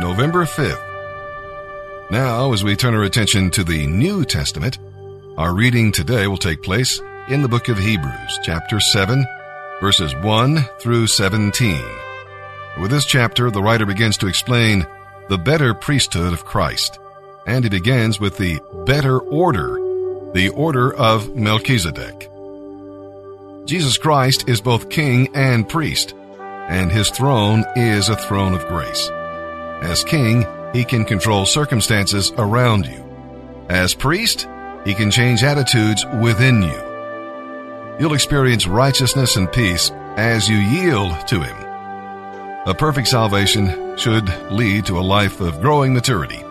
November 5th. Now, as we turn our attention to the New Testament, our reading today will take place in the book of Hebrews, chapter 7, verses 1 through 17. With this chapter, the writer begins to explain the better priesthood of Christ, and he begins with the better order, the order of Melchizedek. Jesus Christ is both king and priest, and his throne is a throne of grace. As king, he can control circumstances around you. As priest, he can change attitudes within you. You'll experience righteousness and peace as you yield to him. A perfect salvation should lead to a life of growing maturity.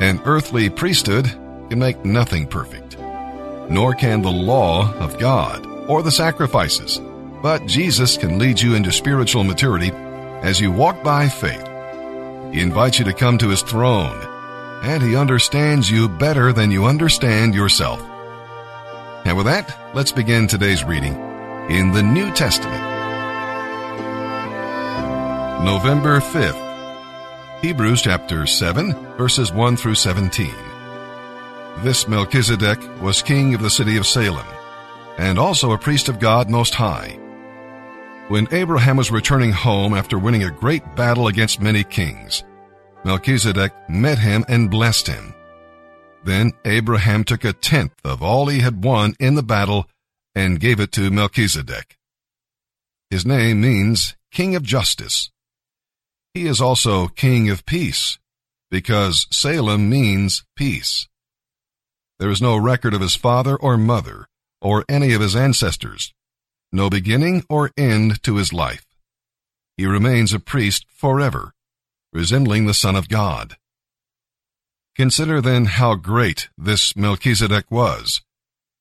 An earthly priesthood can make nothing perfect, nor can the law of God or the sacrifices. But Jesus can lead you into spiritual maturity as you walk by faith. He invites you to come to his throne, and he understands you better than you understand yourself. And with that, let's begin today's reading in the New Testament. November 5th, Hebrews chapter 7, verses 1 through 17. This Melchizedek was king of the city of Salem, and also a priest of God Most High. When Abraham was returning home after winning a great battle against many kings, Melchizedek met him and blessed him. Then Abraham took a tenth of all he had won in the battle and gave it to Melchizedek. His name means King of Justice. He is also King of Peace, because Salem means peace. There is no record of his father or mother, or any of his ancestors, no beginning or end to his life. He remains a priest forever, resembling the Son of God. Consider then how great this Melchizedek was.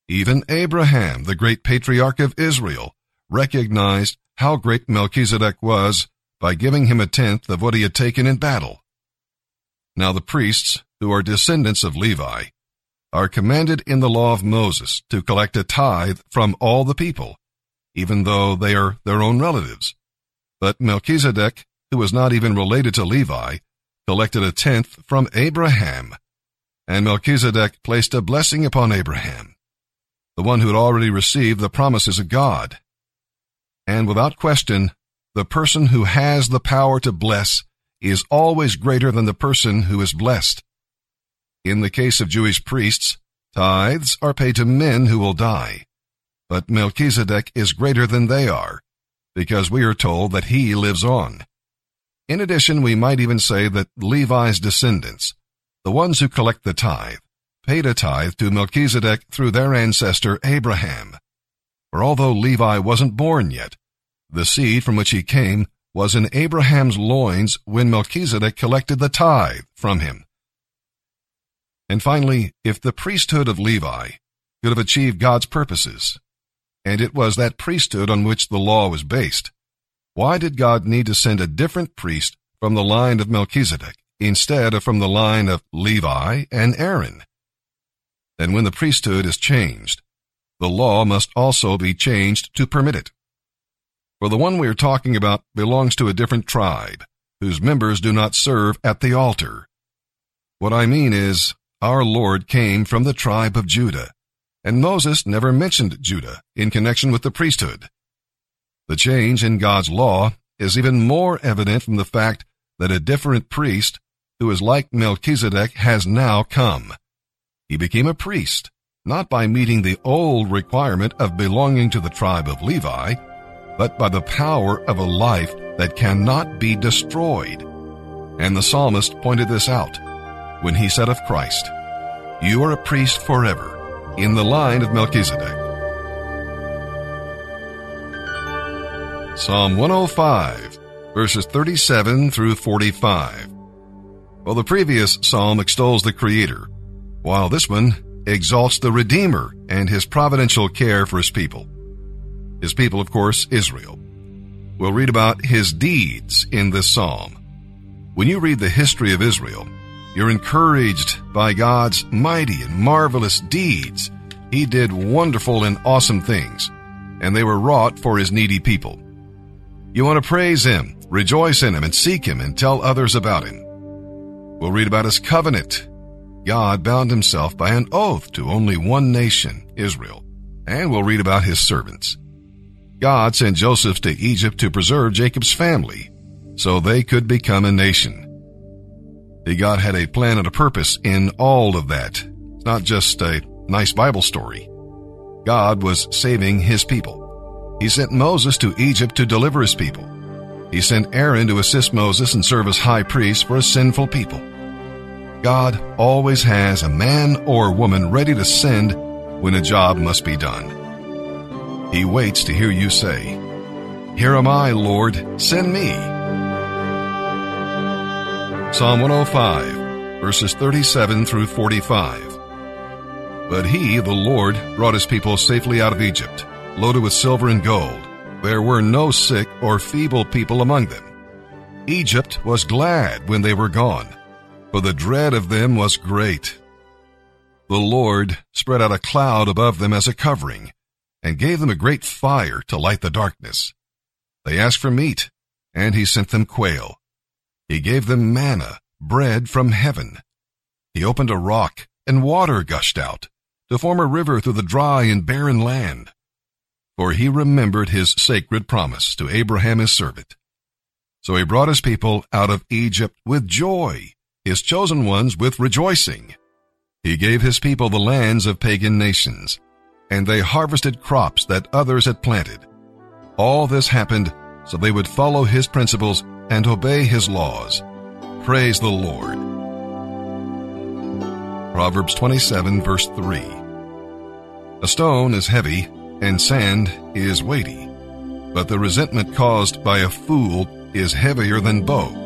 Even Abraham, the great patriarch of Israel, recognized how great Melchizedek was by giving him a tenth of what he had taken in battle. Now the priests, who are descendants of Levi, are commanded in the law of Moses to collect a tithe from all the people, even though they are their own relatives. But Melchizedek, who was not even related to Levi, collected a tenth from Abraham, and Melchizedek placed a blessing upon Abraham, the one who had already received the promises of God. And without question, the person who has the power to bless is always greater than the person who is blessed. In the case of Jewish priests, tithes are paid to men who will die. But Melchizedek is greater than they are, because we are told that he lives on. In addition, we might even say that Levi's descendants, the ones who collect the tithe, paid a tithe to Melchizedek through their ancestor Abraham. For although Levi wasn't born yet, the seed from which he came was in Abraham's loins when Melchizedek collected the tithe from him. And finally, if the priesthood of Levi could have achieved God's purposes, and it was that priesthood on which the law was based, why did God need to send a different priest from the line of Melchizedek instead of from the line of Levi and Aaron? Then when the priesthood is changed, the law must also be changed to permit it. For the one we are talking about belongs to a different tribe, whose members do not serve at the altar. What I mean is, our Lord came from the tribe of Judah, and Moses never mentioned Judah in connection with the priesthood. The change in God's law is even more evident from the fact that a different priest, who is like Melchizedek, has now come. He became a priest, not by meeting the old requirement of belonging to the tribe of Levi, but by the power of a life that cannot be destroyed. And the psalmist pointed this out when he said of Christ, You are a priest forever, in the line of Melchizedek. Psalm 105, verses 37 through 45. Well, the previous psalm extols the Creator, while this one exalts the Redeemer and his providential care for his people. His people, of course, Israel. We'll read about his deeds in this psalm. When you read the history of Israel, you're encouraged by God's mighty and marvelous deeds. He did wonderful and awesome things, and they were wrought for his needy people. You want to praise him, rejoice in him, and seek him and tell others about him. We'll read about his covenant. God bound himself by an oath to only one nation, Israel. And we'll read about his servants. God sent Joseph to Egypt to preserve Jacob's family so they could become a nation. God had a plan and a purpose in all of that. It's not just a nice Bible story. God was saving his people. He sent Moses to Egypt to deliver his people. He sent Aaron to assist Moses and serve as high priest for a sinful people. God always has a man or woman ready to send when a job must be done. He waits to hear you say, Here am I, Lord, send me. Psalm 105, verses 37 through 45. But he, the Lord, brought his people safely out of Egypt, loaded with silver and gold. There were no sick or feeble people among them. Egypt was glad when they were gone, for the dread of them was great. The Lord spread out a cloud above them as a covering, and gave them a great fire to light the darkness. They asked for meat, and he sent them quail. He gave them manna, bread from heaven. He opened a rock, and water gushed out, to form a river through the dry and barren land. For he remembered his sacred promise to Abraham his servant. So he brought his people out of Egypt with joy, his chosen ones with rejoicing. He gave his people the lands of pagan nations, and they harvested crops that others had planted. All this happened so they would follow his principles and obey his laws. Praise the Lord. Proverbs 27 verse 3. A stone is heavy and sand is weighty, but the resentment caused by a fool is heavier than both.